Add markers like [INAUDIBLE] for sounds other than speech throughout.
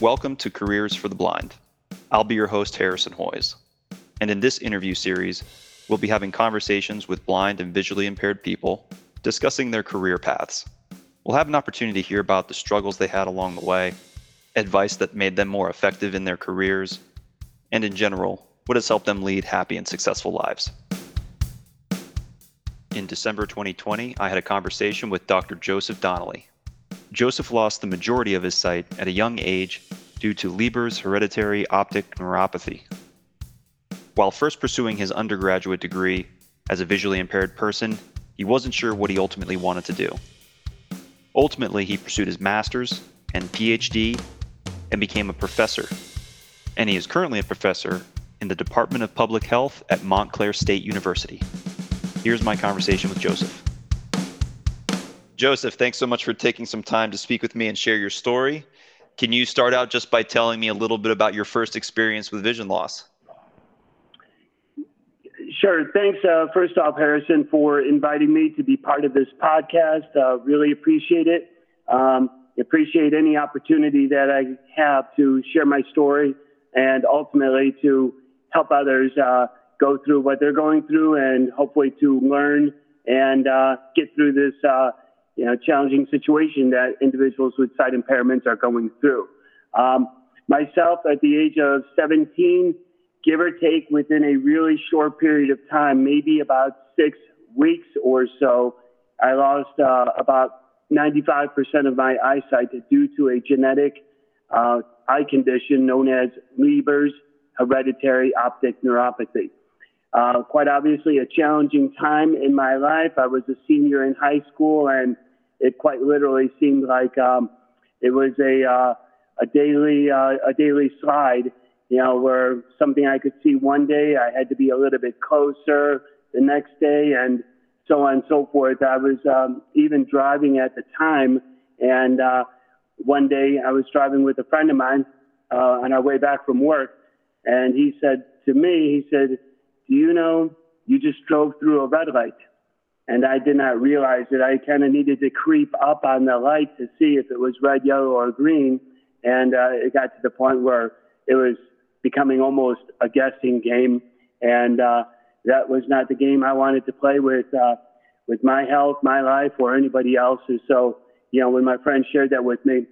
Welcome to Careers for the Blind. I'll be your host, Harrison Hoyes. And in this interview series, we'll be having conversations with blind and visually impaired people, discussing their career paths. We'll have an opportunity to hear about the struggles they had along the way, advice that made them more effective in their careers, and in general, what has helped them lead happy and successful lives. In December 2020, I had a conversation with Dr. Joseph Donnelly. Joseph lost the majority of his sight at a young age due to Leber's hereditary optic neuropathy. While first pursuing his undergraduate degree as a visually impaired person, he wasn't sure what he ultimately wanted to do. Ultimately, he pursued his master's and PhD and became a professor. And he is currently a professor in the Department of Public Health at Montclair State University. Here's my conversation with Joseph. Joseph, thanks so much for taking some time to speak with me and share your story. Can you start out just by telling me a little bit about your first experience with vision loss? Sure. Thanks, uh, first off, Harrison, for inviting me to be part of this podcast. Uh, really appreciate it. Um, appreciate any opportunity that I have to share my story and ultimately to help others uh, go through what they're going through and hopefully to learn and uh, get through this uh, you know, challenging situation that individuals with sight impairments are going through. Um, myself, at the age of 17, give or take within a really short period of time, maybe about six weeks or so, I lost uh, about 95% of my eyesight due to a genetic uh, eye condition known as Leber's hereditary optic neuropathy. Uh, quite obviously, a challenging time in my life. I was a senior in high school, and it quite literally seemed like um, it was a uh, a daily uh, a daily slide. You know, where something I could see one day, I had to be a little bit closer the next day, and so on and so forth. I was um, even driving at the time, and uh, one day I was driving with a friend of mine uh, on our way back from work, and he said to me, he said, "Do you know you just drove through a red light?" And I did not realize that I kind of needed to creep up on the light to see if it was red, yellow, or green. And uh, it got to the point where it was becoming almost a guessing game, and uh, that was not the game I wanted to play with uh, with my health, my life, or anybody else's. So, you know, when my friend shared that with me,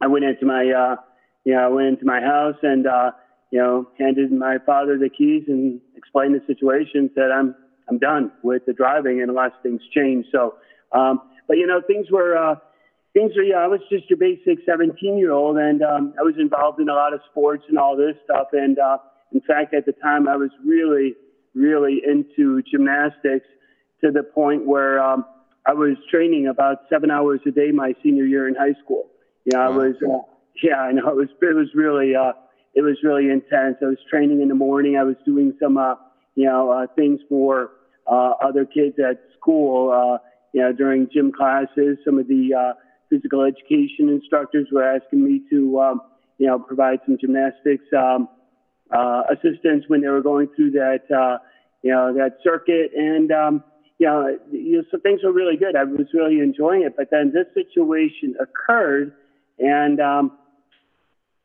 I went into my, uh, you know, I went into my house and, uh, you know, handed my father the keys and explained the situation. Said, "I'm, I'm done with the driving and unless things change." So, um, but you know, things were. Uh, things are, yeah, I was just your basic 17 year old and um, I was involved in a lot of sports and all this stuff. And uh, in fact, at the time, I was really, really into gymnastics to the point where um, I was training about seven hours a day my senior year in high school. Yeah, I was, uh, yeah, I know it was, it was really, uh, it was really intense. I was training in the morning. I was doing some, uh, you know, uh, things for uh, other kids at school, uh, you know, during gym classes. Some of the uh, physical education instructors were asking me to, um, you know, provide some gymnastics um, uh, assistance when they were going through that, uh, you know, that circuit. And, um, you know, you know, so things were really good. I was really enjoying it. But then this situation occurred, and um,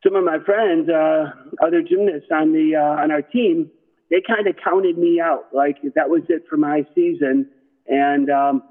some of my friends, uh, other gymnasts on the uh, on our team, they kind of counted me out, like that was it for my season. And um,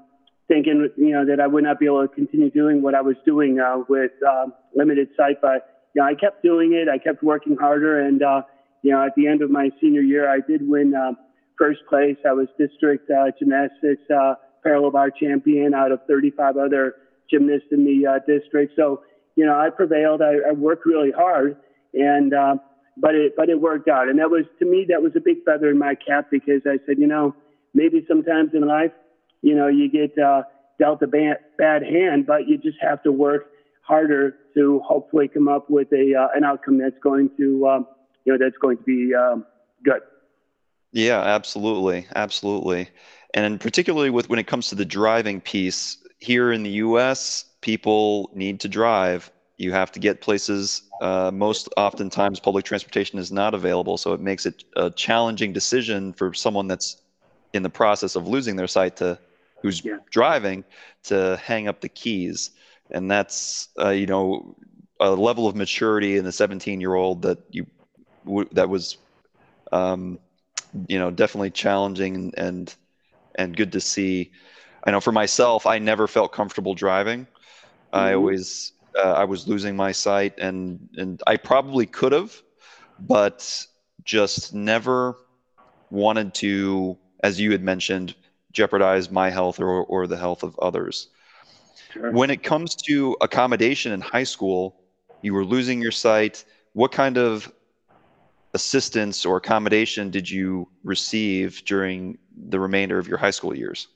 thinking, you know, that I would not be able to continue doing what I was doing uh, with uh, limited sight. But, you know, I kept doing it. I kept working harder. And, uh, you know, at the end of my senior year, I did win uh, first place. I was district uh, gymnastics uh, parallel bar champion out of 35 other gymnasts in the uh, district. So, you know, I prevailed. I, I worked really hard. And, uh, but it, but it worked out. And that was, to me, that was a big feather in my cap because I said, you know, maybe sometimes in life, you know, you get uh, dealt a bad, bad hand, but you just have to work harder to hopefully come up with a uh, an outcome that's going to, um, you know, that's going to be um, good. Yeah, absolutely, absolutely, and particularly with when it comes to the driving piece here in the U.S., people need to drive. You have to get places. Uh, most oftentimes, public transportation is not available, so it makes it a challenging decision for someone that's in the process of losing their sight to who's yeah. driving to hang up the keys and that's uh, you know a level of maturity in the 17 year old that you that was um, you know definitely challenging and and good to see i know for myself i never felt comfortable driving mm-hmm. i always uh, i was losing my sight and and i probably could have but just never wanted to as you had mentioned jeopardize my health or, or the health of others sure. when it comes to accommodation in high school you were losing your sight what kind of assistance or accommodation did you receive during the remainder of your high school years?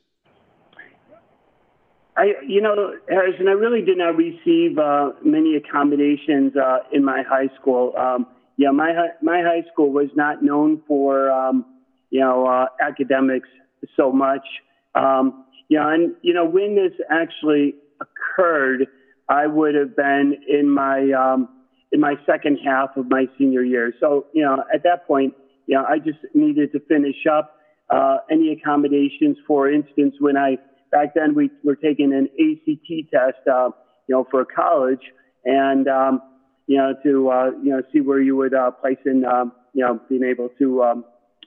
I, you know, Harrison, I really did not receive uh, many accommodations uh, in my high school. Um, yeah, my my high school was not known for um, you know uh, academics so much. Um, yeah, and you know when this actually occurred, I would have been in my um, in my second half of my senior year. So, you know, at that point, you know, I just needed to finish up uh, any accommodations. For instance, when I back then we were taking an ACT test, uh, you know, for college, and um, you know, to uh, you know, see where you would uh, place in, um, you know, being able to um,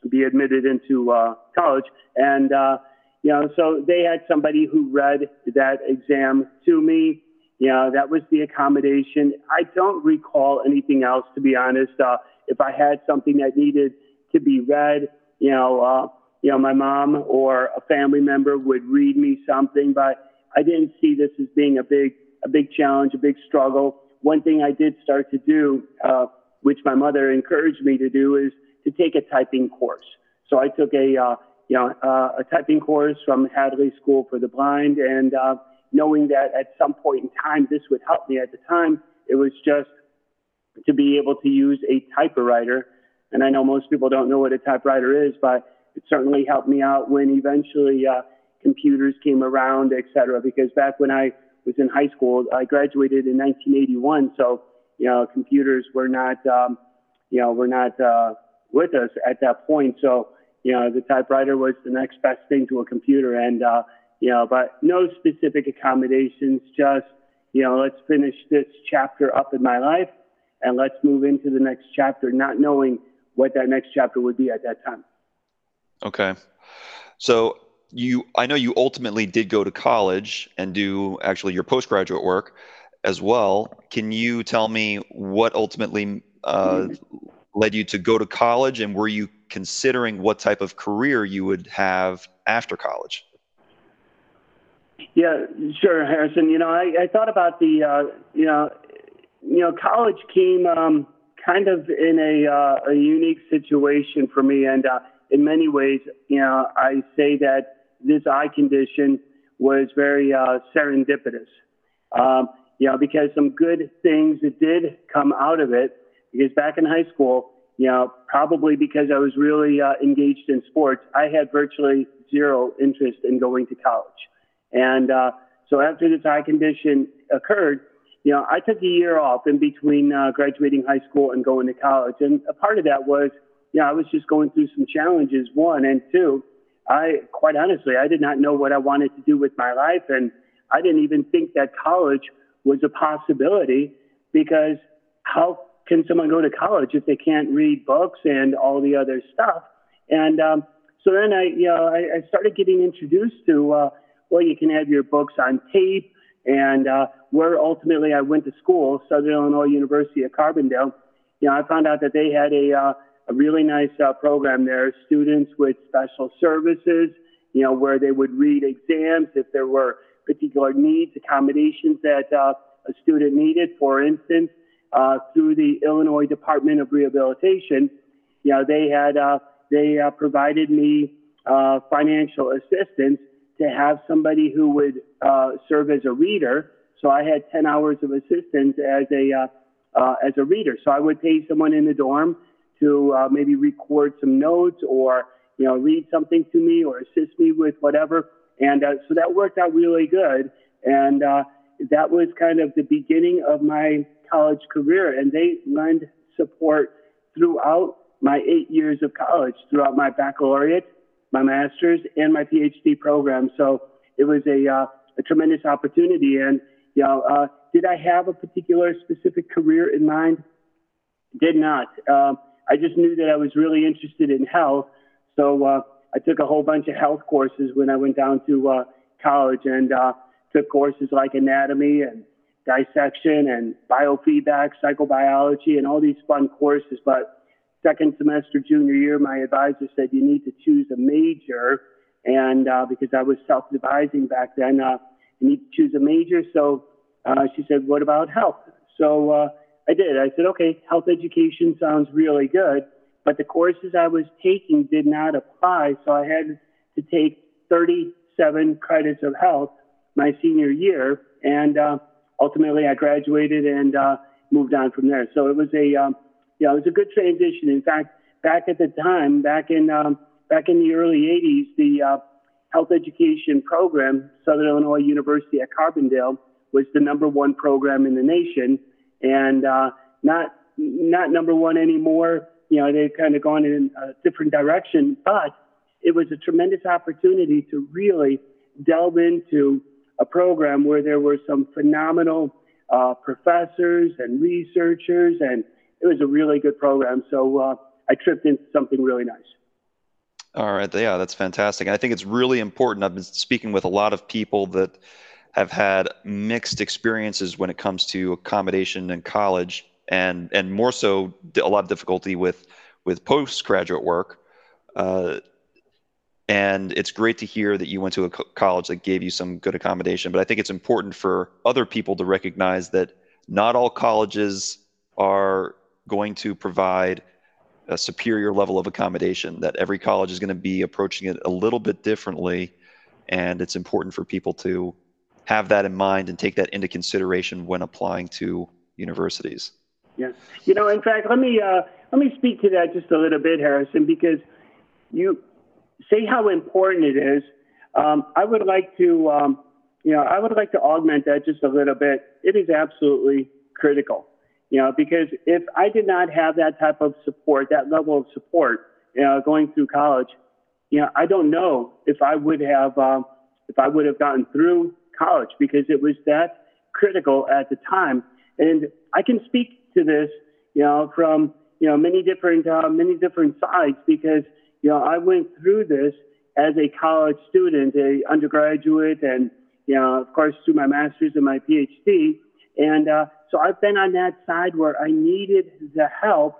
be admitted into uh, college, and uh, you know, so they had somebody who read that exam to me you know, that was the accommodation. I don't recall anything else, to be honest. Uh, if I had something that needed to be read, you know, uh, you know, my mom or a family member would read me something, but I didn't see this as being a big, a big challenge, a big struggle. One thing I did start to do, uh, which my mother encouraged me to do, is to take a typing course. So I took a, uh, you know, uh, a typing course from Hadley School for the Blind, and uh, knowing that at some point in time this would help me. At the time, it was just to be able to use a typewriter. And I know most people don't know what a typewriter is, but it certainly helped me out when eventually uh, computers came around, et cetera. Because back when I was in high school, I graduated in 1981, so you know computers were not, um, you know, were not uh, with us at that point. So you know the typewriter was the next best thing to a computer, and uh, you know, but no specific accommodations, just, you know, let's finish this chapter up in my life and let's move into the next chapter, not knowing what that next chapter would be at that time. Okay. So you, I know you ultimately did go to college and do actually your postgraduate work as well. Can you tell me what ultimately uh, led you to go to college and were you considering what type of career you would have after college? Yeah, sure, Harrison. You know, I, I thought about the, uh, you know, you know, college came um, kind of in a, uh, a unique situation for me, and uh, in many ways, you know, I say that this eye condition was very uh, serendipitous. Um, you know, because some good things that did come out of it. Because back in high school, you know, probably because I was really uh, engaged in sports, I had virtually zero interest in going to college. And uh, so after this eye condition occurred, you know, I took a year off in between uh, graduating high school and going to college. And a part of that was, you know, I was just going through some challenges, one. And two, I, quite honestly, I did not know what I wanted to do with my life. And I didn't even think that college was a possibility because how can someone go to college if they can't read books and all the other stuff? And um, so then I, you know, I, I started getting introduced to, uh, well, you can have your books on tape. And uh, where ultimately I went to school, Southern Illinois University at Carbondale, you know, I found out that they had a, uh, a really nice uh, program there, students with special services, you know, where they would read exams if there were particular needs, accommodations that uh, a student needed. For instance, uh, through the Illinois Department of Rehabilitation, you know, they had uh, they uh, provided me uh, financial assistance to have somebody who would serve as a reader. So I had 10 hours of assistance as a as a reader. So I would pay someone in the dorm to uh, maybe record some notes or you know read something to me or assist me with whatever. And uh, so that worked out really good. And uh, that was kind of the beginning of my college career. And they lend support throughout my eight years of college, throughout my baccalaureate my master's and my PhD program. So it was a, uh, a tremendous opportunity. And, you know, uh, did I have a particular specific career in mind? Did not. Um, I just knew that I was really interested in health. So uh, I took a whole bunch of health courses when I went down to uh, college and uh, took courses like anatomy and dissection and biofeedback, psychobiology, and all these fun courses. But second semester junior year, my advisor said you need to choose a major, and uh, because I was self-advising back then, uh, you need to choose a major. So uh, she said, "What about health?" So uh, I did. I said, "Okay, health education sounds really good." But the courses I was taking did not apply, so I had to take 37 credits of health my senior year, and uh, ultimately I graduated and uh, moved on from there. So it was a, um, yeah, it was a good transition. In fact, back at the time, back in um, back in the early 80s, the uh, health education program, Southern Illinois University at Carbondale, was the number one program in the nation, and uh, not not number one anymore. You know, they've kind of gone in a different direction, but it was a tremendous opportunity to really delve into a program where there were some phenomenal uh, professors and researchers, and it was a really good program. So uh, I tripped into something really nice. All right, yeah, that's fantastic. And I think it's really important. I've been speaking with a lot of people that have had mixed experiences when it comes to accommodation in college, and and more so a lot of difficulty with with postgraduate work. Uh, and it's great to hear that you went to a college that gave you some good accommodation. But I think it's important for other people to recognize that not all colleges are going to provide a superior level of accommodation, that every college is going to be approaching it a little bit differently. And it's important for people to have that in mind and take that into consideration when applying to universities. Yeah. You know, in fact, let me uh, let me speak to that just a little bit, Harrison, because you say how important it is. Um, I would like to, um, you know, I would like to augment that just a little bit. It is absolutely critical, you know, because if I did not have that type of support, that level of support, you know, going through college, you know, I don't know if I would have, um, if I would have gotten through college because it was that critical at the time. And I can speak to this, you know, from you know many different uh, many different sides because you know, I went through this as a college student, a undergraduate, and you know, of course, through my master's and my PhD. And uh, so I've been on that side where I needed the help,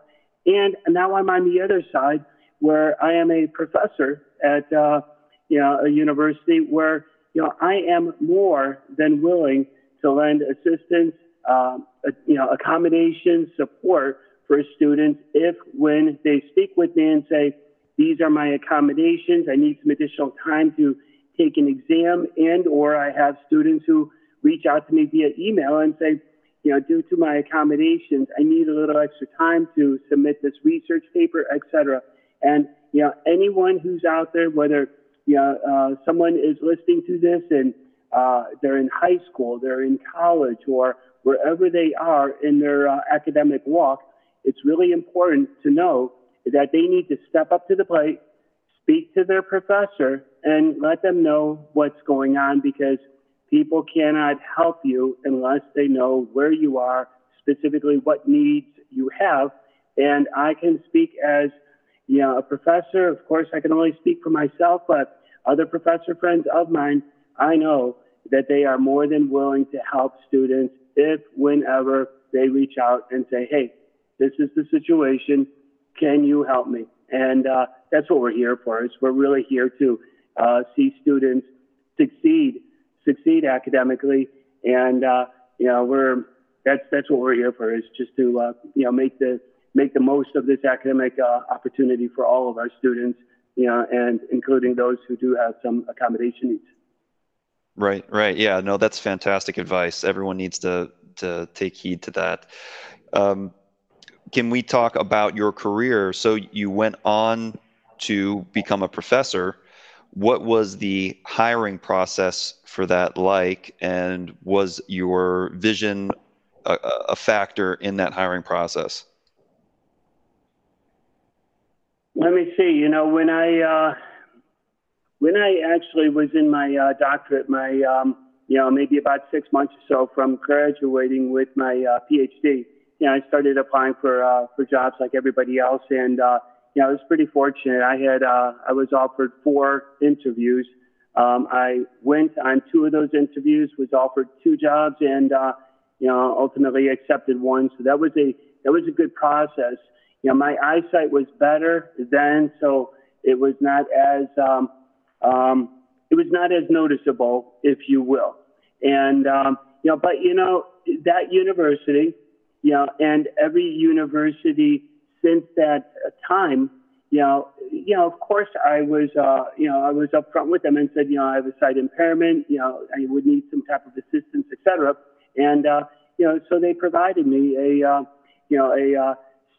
and now I'm on the other side where I am a professor at uh, you know a university where you know I am more than willing to lend assistance, uh, you know, accommodation, support for students if when they speak with me and say, these are my accommodations. I need some additional time to take an exam and or I have students who reach out to me via email and say, you know, due to my accommodations, I need a little extra time to submit this research paper, et cetera. And, you know, anyone who's out there, whether, you know, uh, someone is listening to this and uh, they're in high school, they're in college, or wherever they are in their uh, academic walk, it's really important to know that they need to step up to the plate, speak to their professor, and let them know what's going on because people cannot help you unless they know where you are, specifically what needs you have. And I can speak as you know, a professor. Of course, I can only speak for myself, but other professor friends of mine, I know that they are more than willing to help students if, whenever they reach out and say, hey, this is the situation. Can you help me? And uh, that's what we're here for. Is we're really here to uh, see students succeed, succeed academically, and uh, you know we're that's that's what we're here for. Is just to uh, you know make the make the most of this academic uh, opportunity for all of our students, you know, and including those who do have some accommodation needs. Right, right. Yeah, no, that's fantastic advice. Everyone needs to to take heed to that. Um, can we talk about your career? So you went on to become a professor. What was the hiring process for that like, and was your vision a, a factor in that hiring process? Let me see. You know, when I uh, when I actually was in my uh, doctorate, my um, you know, maybe about six months or so from graduating with my uh, PhD, you know, I started applying for uh, for jobs like everybody else, and uh, you know, I was pretty fortunate. I had uh, I was offered four interviews. Um, I went on two of those interviews, was offered two jobs, and uh, you know, ultimately accepted one. So that was a that was a good process. You know, my eyesight was better then, so it was not as um, um, it was not as noticeable, if you will. And um, you know, but you know that university, you know, and every university since that time, you know, you know, of course, I was, uh, you know, I was upfront with them and said, you know, I have a sight impairment, you know, I would need some type of assistance, et cetera. And, uh, you know, so they provided me a, uh, you know, a uh,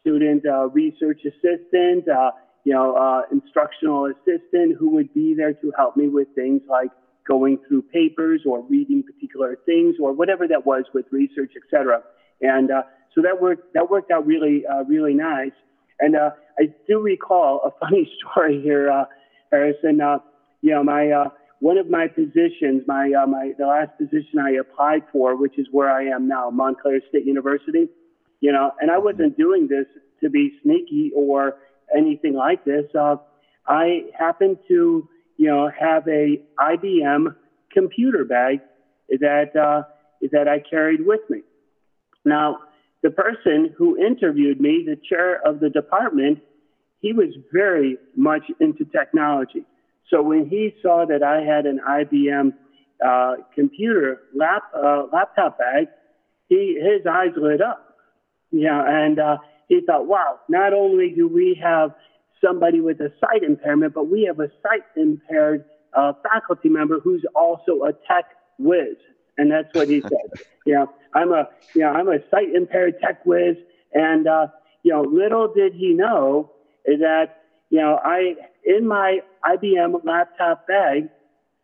student uh, research assistant, uh, you know, uh, instructional assistant who would be there to help me with things like going through papers or reading particular things or whatever that was with research, et cetera. And so that worked, that worked out really, really nice. And I do recall a [LAUGHS] funny story here, Harrison. You know, my one of my positions, my uh, my the last position I applied for, which is where I am now, Montclair State University. You know, and I wasn't doing this to be sneaky or anything like this. Uh, I happened to, you know, have a IBM computer bag that uh, that I carried with me. Now, the person who interviewed me, the chair of the department, he was very much into technology. So when he saw that I had an IBM uh, computer lap, uh, laptop bag, he his eyes lit up. Yeah, and uh, he thought, wow, not only do we have somebody with a sight impairment, but we have a sight impaired uh, faculty member who's also a tech whiz. And that's what he said. [LAUGHS] you know, I'm a, you know, I'm a sight impaired tech whiz. And, uh, you know, little did he know that, you know, I, in my IBM laptop bag,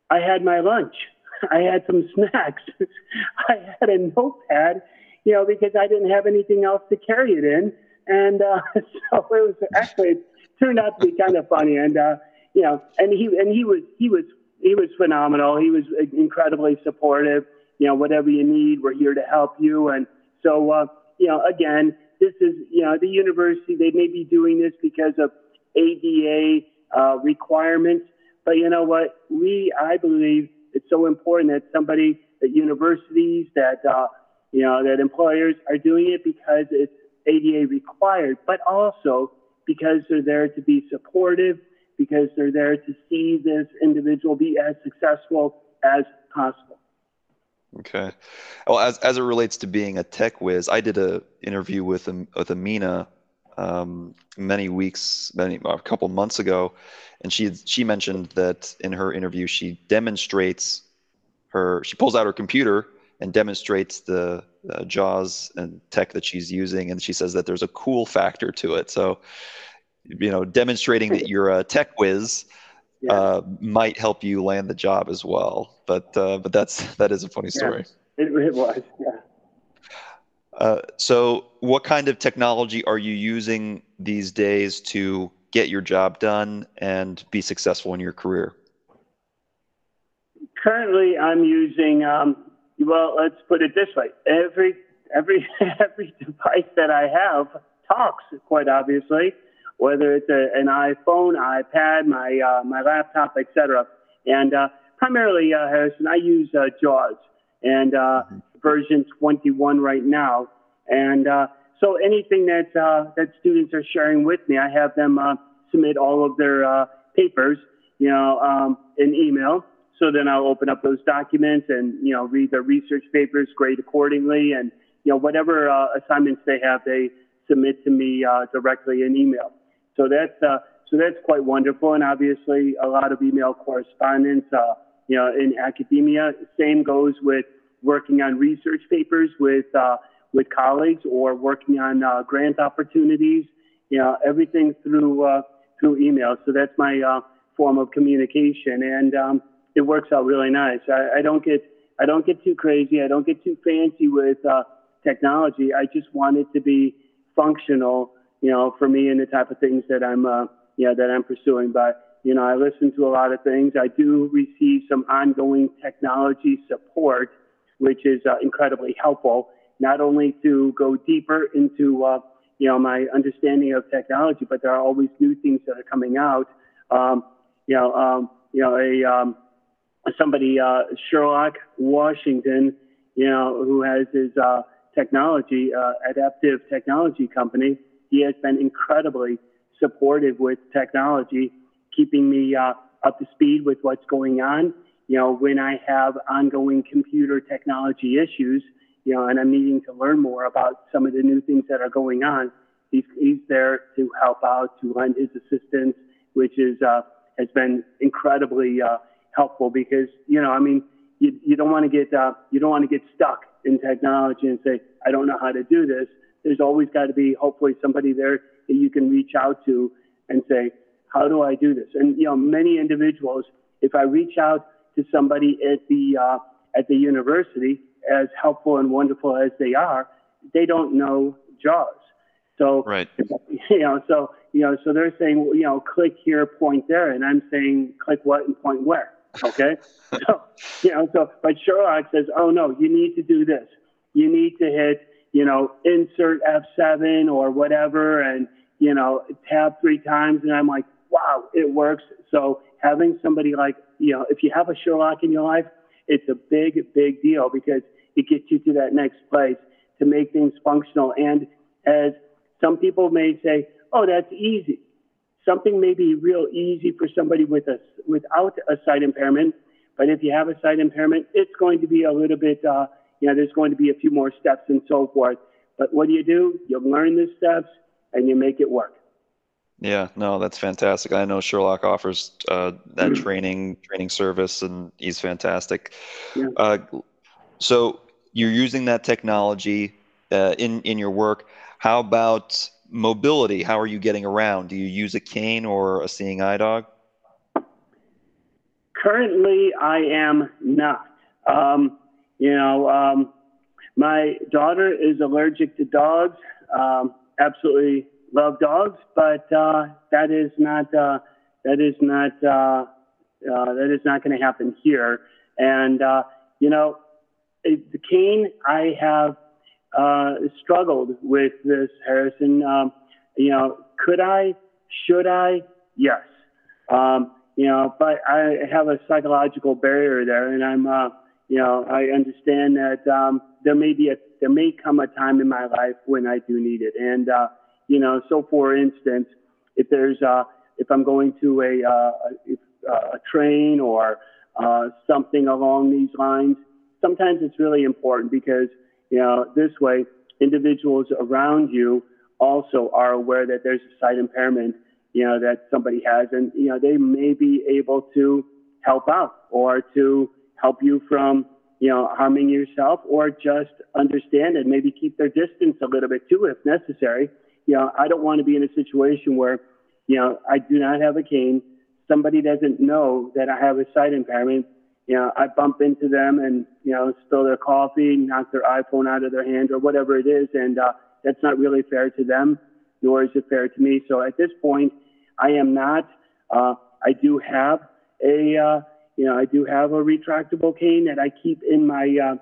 I had my lunch. [LAUGHS] I had some snacks. [LAUGHS] I had a notepad, you know, because I didn't have anything else to carry it in. And uh, [LAUGHS] so it was actually it turned out to be kind of funny. And uh, you know, and he and he was he was he was phenomenal. He was incredibly supportive you know, whatever you need, we're here to help you. And so, uh, you know, again, this is, you know, the university, they may be doing this because of ADA uh, requirements. But you know what? We, I believe it's so important that somebody, that universities, that, uh, you know, that employers are doing it because it's ADA required, but also because they're there to be supportive, because they're there to see this individual be as successful as possible. Okay. Well, as as it relates to being a tech whiz, I did a interview with with Amina um, many weeks, many a couple months ago, and she she mentioned that in her interview she demonstrates her she pulls out her computer and demonstrates the uh, JAWS and tech that she's using, and she says that there's a cool factor to it. So, you know, demonstrating that you're a tech whiz yeah. uh, might help you land the job as well. But uh, but that's that is a funny story. Yeah, it, it was, yeah. Uh, so, what kind of technology are you using these days to get your job done and be successful in your career? Currently, I'm using. Um, well, let's put it this way: every every [LAUGHS] every device that I have talks. Quite obviously, whether it's a, an iPhone, iPad, my uh, my laptop, etc. And uh, primarily, uh, Harrison, I use uh, JAWS and uh, mm-hmm. version 21 right now. And uh, so anything that uh, that students are sharing with me, I have them uh, submit all of their uh, papers, you know, um, in email. So then I'll open up those documents and you know read their research papers, grade accordingly, and you know whatever uh, assignments they have, they submit to me uh, directly in email. So that's uh, so that's quite wonderful, and obviously a lot of email correspondence. Uh, you know, in academia, same goes with working on research papers with uh, with colleagues or working on uh, grant opportunities. You know, everything through uh, through email. So that's my uh, form of communication, and um, it works out really nice. I, I don't get I don't get too crazy. I don't get too fancy with uh, technology. I just want it to be functional you know, for me and the type of things that I'm, uh, know, that I'm pursuing. But you know, I listen to a lot of things. I do receive some ongoing technology support, which is uh, incredibly helpful, not only to go deeper into, uh, you know, my understanding of technology, but there are always new things that are coming out. Um, you know, um, you know, a um, somebody, uh, Sherlock Washington, you know, who has his uh, technology, uh, adaptive technology company. He has been incredibly supportive with technology, keeping me uh, up to speed with what's going on. You know, when I have ongoing computer technology issues, you know, and I'm needing to learn more about some of the new things that are going on, he's, he's there to help out, to lend his assistance, which is uh, has been incredibly uh, helpful because you know, I mean, you, you don't want to get uh, you don't want to get stuck in technology and say, I don't know how to do this. There's always got to be hopefully somebody there that you can reach out to and say, how do I do this? And you know, many individuals, if I reach out to somebody at the uh, at the university, as helpful and wonderful as they are, they don't know JAWS. So, right. [LAUGHS] you know, so you know, so they're saying, you know, click here, point there, and I'm saying, click what and point where. Okay, so you know, so but Sherlock says, oh no, you need to do this. You need to hit, you know, insert F7 or whatever, and you know, tab three times, and I'm like, wow, it works. So having somebody like, you know, if you have a Sherlock in your life, it's a big, big deal because it gets you to that next place to make things functional. And as some people may say, oh, that's easy. Something may be real easy for somebody with a, without a sight impairment, but if you have a sight impairment, it's going to be a little bit, uh, you know, there's going to be a few more steps and so forth. But what do you do? You learn the steps and you make it work. Yeah, no, that's fantastic. I know Sherlock offers uh, that training training service, and he's fantastic. Yeah. Uh, so you're using that technology uh, in in your work. How about mobility? How are you getting around? Do you use a cane or a seeing eye dog? Currently, I am not. Um, you know, um, my daughter is allergic to dogs. Um, absolutely love dogs, but uh, that is not uh, that is not uh, uh that is not going to happen here. And uh, you know, the cane I have uh, struggled with this, Harrison. Um, you know, could I? Should I? Yes. Um, you know, but I have a psychological barrier there, and I'm, uh, you know, I understand that um, there may be a there may come a time in my life when I do need it, and uh, you know, so for instance, if there's uh, if I'm going to a uh, a, a train or uh, something along these lines, sometimes it's really important because you know, this way, individuals around you also are aware that there's a sight impairment, you know, that somebody has, and you know, they may be able to help out or to help you from, you know, harming yourself or just understand and maybe keep their distance a little bit too, if necessary. You know, I don't want to be in a situation where, you know, I do not have a cane. Somebody doesn't know that I have a sight impairment you know, I bump into them and, you know, spill their coffee, knock their iPhone out of their hand or whatever it is. And uh, that's not really fair to them, nor is it fair to me. So at this point, I am not. Uh, I do have a, uh, you know, I do have a retractable cane that I keep in my, uh,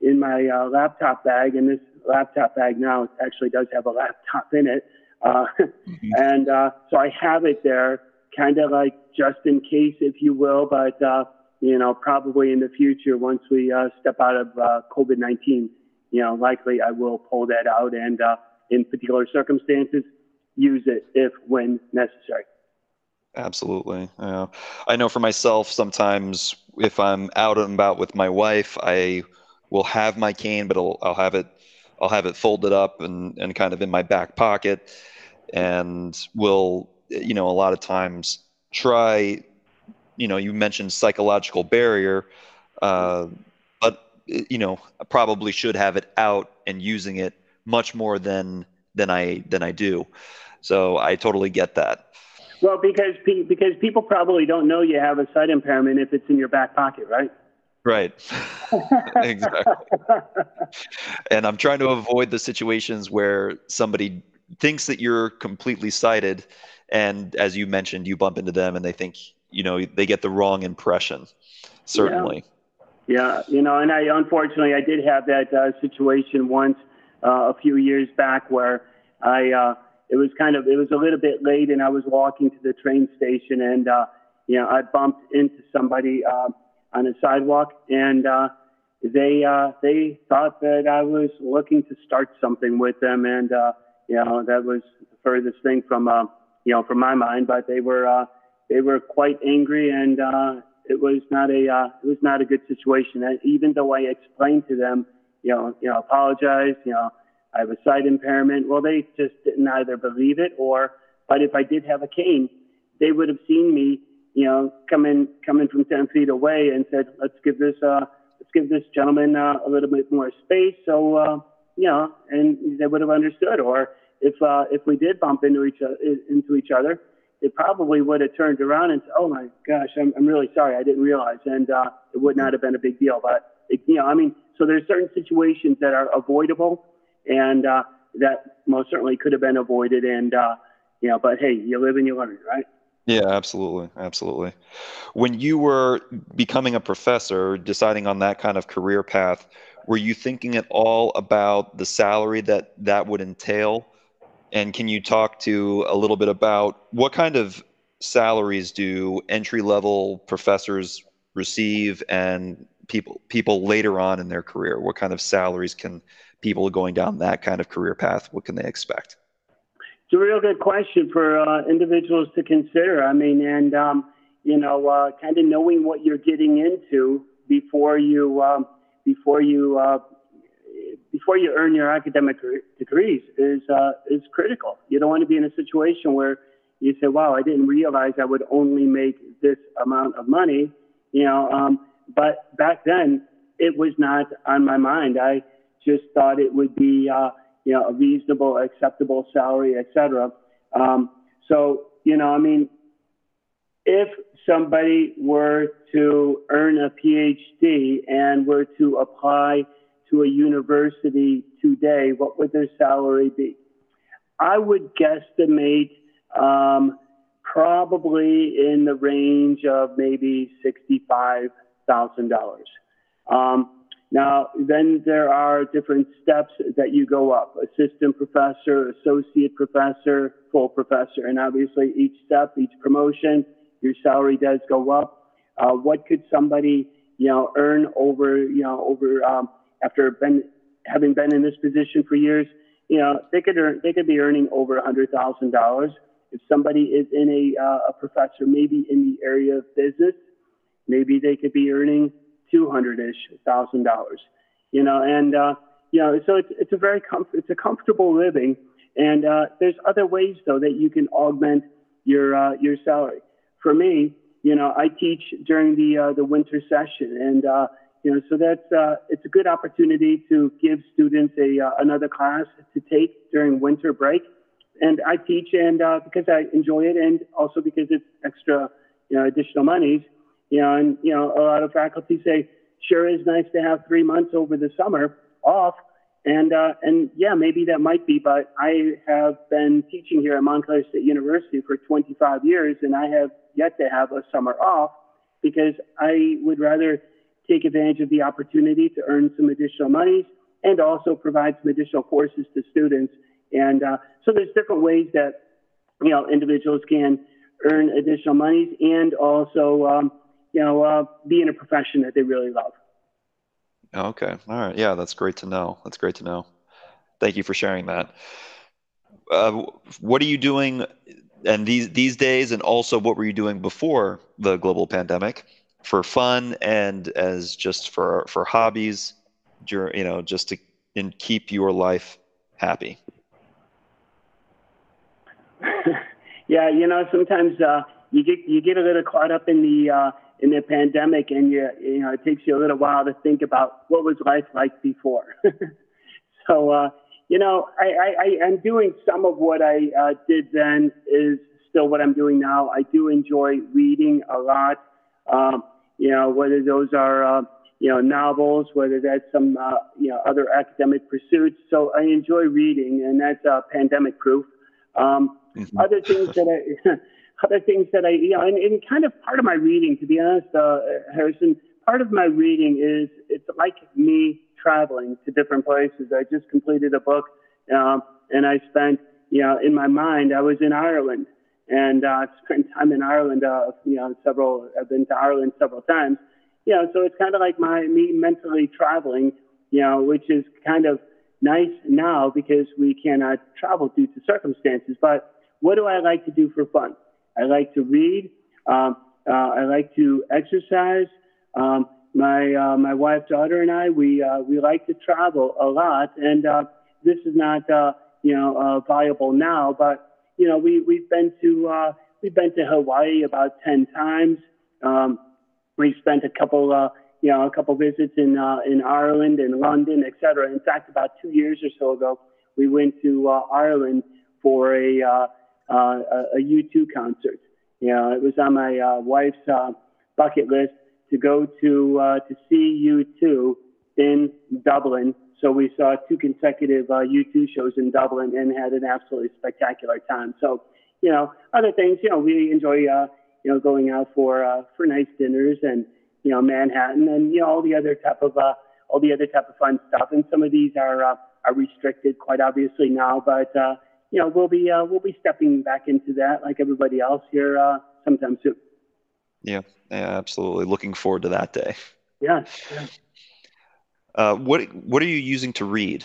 in my uh, laptop bag. And this laptop bag now actually does have a laptop in it. Uh, mm-hmm. And uh, so I have it there, kind of like just in case, if you will. But, uh, you know, probably in the future, once we uh, step out of uh, COVID 19, you know, likely I will pull that out and, uh, in particular circumstances, use it if when necessary. Absolutely. Yeah. I know for myself, sometimes if I'm out and about with my wife, I will have my cane, but I'll, I'll have it, I'll have it folded up and, and kind of in my back pocket, and will, you know, a lot of times try you know, you mentioned psychological barrier, uh, but you know, I probably should have it out and using it much more than than I than I do. So I totally get that. Well, because because people probably don't know you have a sight impairment if it's in your back pocket, right? Right. [LAUGHS] exactly. and I'm trying to avoid the situations where somebody thinks that you're completely sighted, and as you mentioned, you bump into them and they think you know they get the wrong impression. Certainly. Yeah, yeah you know, and I unfortunately I did have that uh, situation once uh, a few years back where I uh, it was kind of it was a little bit late and I was walking to the train station and uh, you know I bumped into somebody uh, on a sidewalk and uh, they uh, they thought that I was looking to start something with them and uh, you know that was the furthest thing from uh, you know from my mind but they were uh, they were quite angry and uh, it was not a uh, it was not a good situation and even though I explained to them you know you know apologize you know I have a sight impairment well they just didn't either believe it or but if I did have a cane they would have seen me you know, coming coming from 10 feet away and said, let's give this uh, let's give this gentleman uh, a little bit more space. So uh, you know, and they would have understood. Or if uh, if we did bump into each into each other, they probably would have turned around and said, oh my gosh, I'm I'm really sorry, I didn't realize, and uh, it would not have been a big deal. But it, you know, I mean, so there's certain situations that are avoidable, and uh, that most certainly could have been avoided. And uh, you know, but hey, you live and you learn, right? Yeah, absolutely. Absolutely. When you were becoming a professor, deciding on that kind of career path, were you thinking at all about the salary that that would entail? And can you talk to a little bit about what kind of salaries do entry level professors receive and people people later on in their career? What kind of salaries can people going down that kind of career path what can they expect? It's a real good question for uh, individuals to consider. I mean, and um, you know, uh, kind of knowing what you're getting into before you um, before you uh, before you earn your academic degrees is uh, is critical. You don't want to be in a situation where you say, "Wow, I didn't realize I would only make this amount of money." You know, um, but back then it was not on my mind. I just thought it would be uh, you know, a reasonable, acceptable salary, etc. Um, so, you know, I mean, if somebody were to earn a PhD and were to apply to a university today, what would their salary be? I would guesstimate um, probably in the range of maybe $65,000. Um, now, then there are different steps that you go up assistant professor, associate professor, full professor. And obviously, each step, each promotion, your salary does go up. Uh, what could somebody, you know, earn over, you know, over um, after been, having been in this position for years? You know, they could earn, they could be earning over a hundred thousand dollars. If somebody is in a, uh, a professor, maybe in the area of business, maybe they could be earning two hundred ish thousand dollars. You know, and uh, you know, so it's it's a very com- it's a comfortable living. And uh, there's other ways though that you can augment your uh, your salary. For me, you know, I teach during the uh, the winter session, and uh, you know, so that's uh, it's a good opportunity to give students a uh, another class to take during winter break. And I teach, and uh, because I enjoy it, and also because it's extra, you know, additional monies, you know, and you know, a lot of faculty say, sure is nice to have three months over the summer off. And uh, and yeah, maybe that might be, but I have been teaching here at Montclair State University for 25 years, and I have yet to have a summer off because I would rather take advantage of the opportunity to earn some additional monies and also provide some additional courses to students. And uh, so there's different ways that you know individuals can earn additional monies and also um, you know, uh, be in a profession that they really love. Okay. All right. Yeah, that's great to know. That's great to know. Thank you for sharing that. Uh, what are you doing and these these days and also what were you doing before the global pandemic for fun and as just for for hobbies you know just to and keep your life happy [LAUGHS] yeah you know sometimes uh, you get you get a little caught up in the uh, in the pandemic, and you you know it takes you a little while to think about what was life like before. [LAUGHS] so uh, you know, I, I, I'm doing some of what I uh, did then is still what I'm doing now. I do enjoy reading a lot. Um, you know, whether those are uh, you know, novels, whether that's some, uh, you know, other academic pursuits. So I enjoy reading, and that's uh, pandemic proof. Um, mm-hmm. Other things that I, [LAUGHS] other things that I, you know, and, and kind of part of my reading, to be honest, uh, Harrison, part of my reading is it's like me traveling to different places. I just completed a book, um, and I spent, you know, in my mind, I was in Ireland, and uh, spent time in Ireland. Uh, you know, several. I've been to Ireland several times. You know, so it's kind of like my me mentally traveling. You know, which is kind of nice now because we cannot travel due to circumstances. But what do I like to do for fun? I like to read. Um, uh, I like to exercise. Um, my uh, my wife, daughter, and I we uh, we like to travel a lot, and uh, this is not uh, you know uh, viable now, but you know we we've been to uh, we've been to Hawaii about ten times. Um, we've spent a couple uh, you know a couple visits in uh, in Ireland and London, et cetera. In fact, about two years or so ago, we went to uh, Ireland for a uh, uh, a U2 concert. You know, it was on my uh, wife's uh, bucket list to go to uh, to see U2 in Dublin. So we saw two consecutive uh, U2 shows in Dublin and had an absolutely spectacular time. So, you know, other things, you know, we enjoy, uh, you know, going out for uh, for nice dinners and you know Manhattan and you know all the other type of uh, all the other type of fun stuff. And some of these are uh, are restricted quite obviously now, but uh, you know we'll be uh, we'll be stepping back into that like everybody else here uh, sometime soon. Yeah, yeah, absolutely. Looking forward to that day. Yeah. yeah. Uh, what What are you using to read?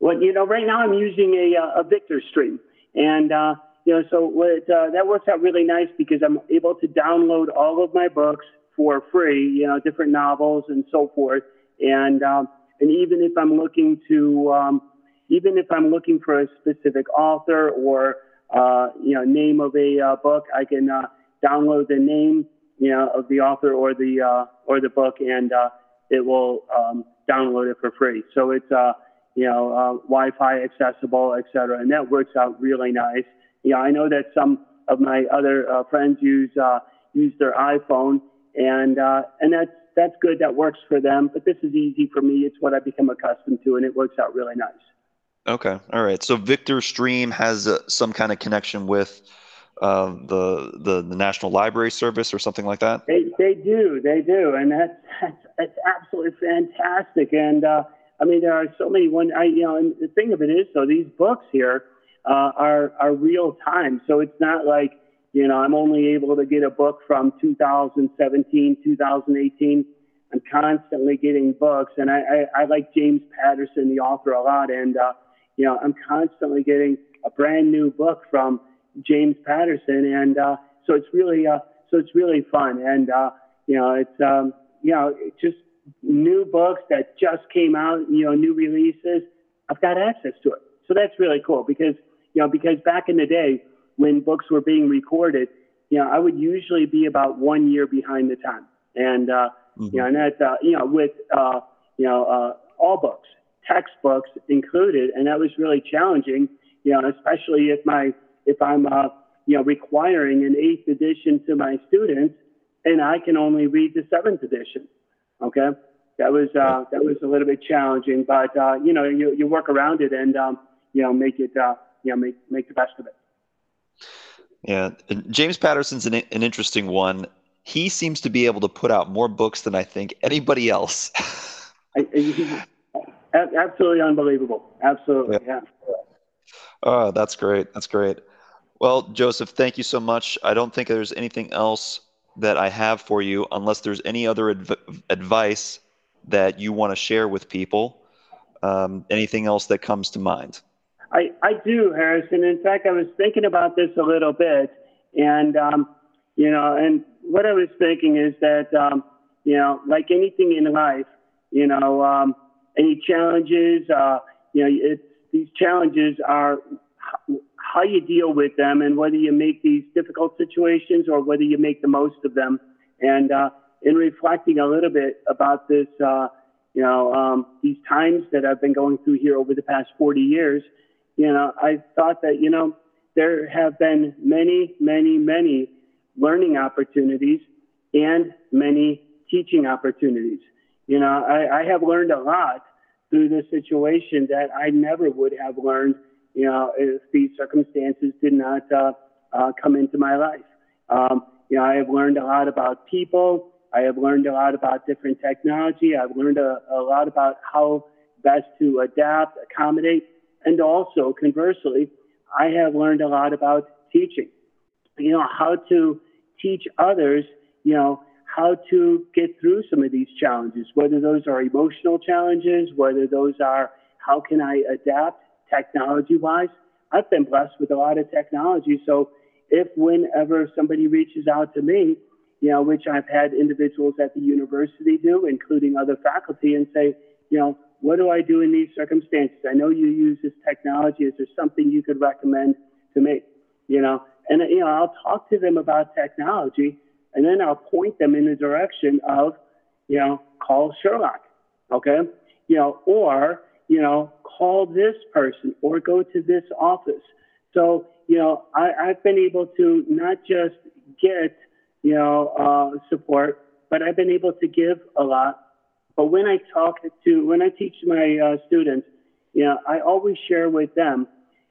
Well, you know, right now I'm using a, uh, a Victor Stream, and uh, you know, so uh, that works out really nice because I'm able to download all of my books for free. You know, different novels and so forth, and um, and even if I'm looking to, um, even if I'm looking for a specific author or uh, you know, name of a uh, book. I can uh, download the name, you know, of the author or the uh, or the book, and uh, it will um, download it for free. So it's uh, you know, uh, Wi-Fi accessible, et cetera, and that works out really nice. Yeah, I know that some of my other uh, friends use uh, use their iPhone, and uh, and that's that's good. That works for them. But this is easy for me. It's what I've become accustomed to, and it works out really nice. Okay. All right. So Victor Stream has uh, some kind of connection with uh, the, the the National Library Service or something like that. They they do. They do, and that's that's, that's absolutely fantastic. And uh, I mean, there are so many one. I you know, and the thing of it is, so these books here uh, are are real time. So it's not like you know I'm only able to get a book from 2017, 2018. I'm constantly getting books, and I, I, I like James Patterson, the author, a lot, and uh, you know, I'm constantly getting a brand new book from James Patterson, and uh, so it's really, uh, so it's really fun, and uh, you know, it's, um, you know, it's just new books that just came out, you know, new releases. I've got access to it, so that's really cool because, you know, because back in the day when books were being recorded, you know, I would usually be about one year behind the time, and uh, mm-hmm. you know, and that, uh, you know, with, uh, you know, uh, all books textbooks included, and that was really challenging. You know, especially if my if I'm uh, you know requiring an eighth edition to my students, and I can only read the seventh edition. Okay, that was uh, that was a little bit challenging, but uh, you know you, you work around it and um, you know make it uh, you know make make the best of it. Yeah, James Patterson's an, an interesting one. He seems to be able to put out more books than I think anybody else. [LAUGHS] I, absolutely unbelievable. Absolutely, yeah. yeah. Oh, that's great. That's great. Well, Joseph, thank you so much. I don't think there's anything else that I have for you, unless there's any other adv- advice that you want to share with people. Um, anything else that comes to mind? I, I do, Harrison. In fact, I was thinking about this a little bit, and um, you know, and what I was thinking is that um, you know, like anything in life, you know, um, any challenges. Uh, you know, it's, these challenges are how you deal with them and whether you make these difficult situations or whether you make the most of them. And uh, in reflecting a little bit about this, uh, you know, um, these times that I've been going through here over the past 40 years, you know, I thought that, you know, there have been many, many, many learning opportunities and many teaching opportunities. You know, I, I have learned a lot through this situation that I never would have learned, you know, if these circumstances did not uh, uh, come into my life. Um, you know, I have learned a lot about people. I have learned a lot about different technology. I've learned a, a lot about how best to adapt, accommodate, and also conversely, I have learned a lot about teaching. You know, how to teach others, you know, how to get through some of these challenges, whether those are emotional challenges, whether those are how can I adapt technology wise. I've been blessed with a lot of technology. So if whenever somebody reaches out to me, you know, which I've had individuals at the university do, including other faculty, and say, you know, what do I do in these circumstances? I know you use this technology. Is there something you could recommend to me? You know, and you know, I'll talk to them about technology, and then I'll point them in the direction of, you know, call Sherlock, okay? You know, or, you know, call this person or go to this office. So, you know, I, I've been able to not just get, you know, uh, support, but I've been able to give a lot. But when I talk to, when I teach my uh, students, you know, I always share with them,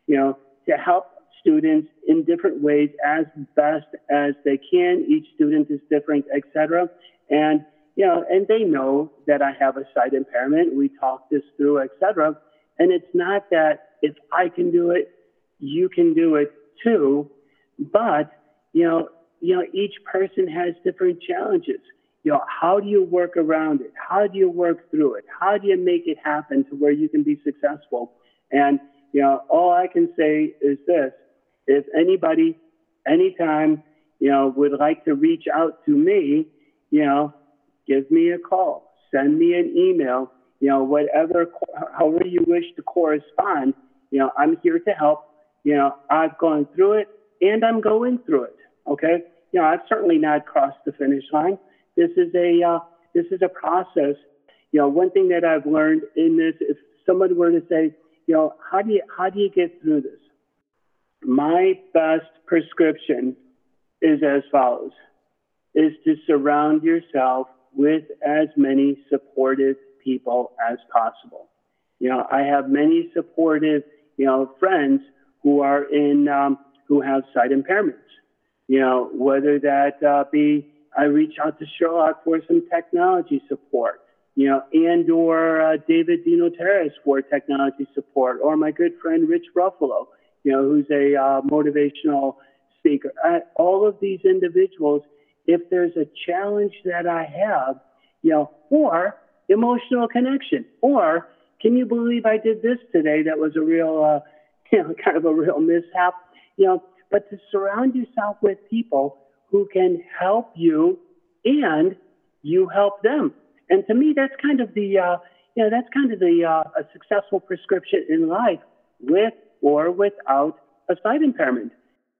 you know, to help students in different ways as best as they can. Each student is different, etc. And you know, and they know that I have a sight impairment. We talk this through, etc. And it's not that if I can do it, you can do it too. But you know, you know, each person has different challenges. You know, how do you work around it? How do you work through it? How do you make it happen to where you can be successful? And you know, all I can say is this: if anybody, anytime, you know, would like to reach out to me, you know, give me a call, send me an email, you know, whatever, however you wish to correspond, you know, I'm here to help. You know, I've gone through it and I'm going through it. Okay. You know, I've certainly not crossed the finish line. This is a, uh, this is a process. You know, one thing that I've learned in this, if someone were to say, you know, how do you, how do you get through this? my best prescription is as follows is to surround yourself with as many supportive people as possible. You know, I have many supportive, you know, friends who are in, um, who have sight impairments. You know, whether that uh, be I reach out to Sherlock for some technology support, you know, and or uh, David Dino for technology support, or my good friend Rich Ruffalo you know, who's a uh, motivational speaker. I, all of these individuals, if there's a challenge that I have, you know, or emotional connection, or can you believe I did this today? That was a real, uh, [LAUGHS] you know, kind of a real mishap, you know. But to surround yourself with people who can help you and you help them. And to me, that's kind of the, uh, you know, that's kind of the uh, a successful prescription in life with or without a sight impairment.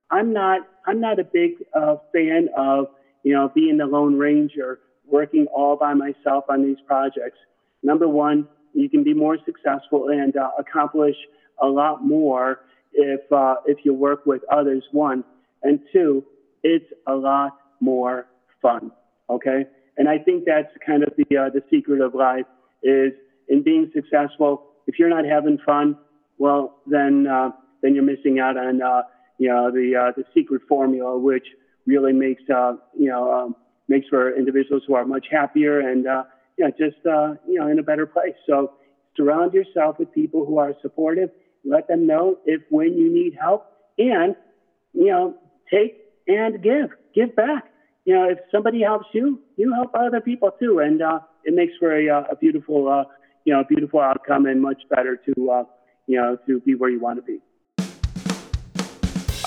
I'm not I'm not a big uh, fan of you know being the lone ranger working all by myself on these projects. Number one, you can be more successful and uh, accomplish a lot more if uh, if you work with others. One and two, it's a lot more fun. Okay, and I think that's kind of the uh, the secret of life is in being successful. If you're not having fun, well, then uh, then you're missing out on uh, you know the uh, the secret formula, which really makes uh, you know um, makes for individuals who are much happier and uh, you just uh, you know in a better place. So surround yourself with people who are supportive. Let them know if when you need help, and you know take and give, give back. You know, if somebody helps you, you help other people too, and uh, it makes for a, uh, a beautiful, uh, you know, beautiful outcome and much better to, uh, you know, to be where you want to be.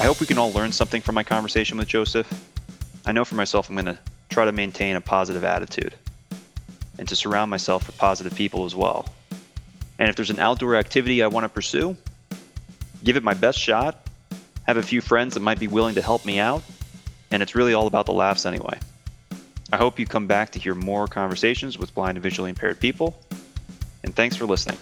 I hope we can all learn something from my conversation with Joseph. I know for myself, I'm going to try to maintain a positive attitude and to surround myself with positive people as well. And if there's an outdoor activity I want to pursue, give it my best shot, have a few friends that might be willing to help me out, and it's really all about the laughs anyway. I hope you come back to hear more conversations with blind and visually impaired people, and thanks for listening.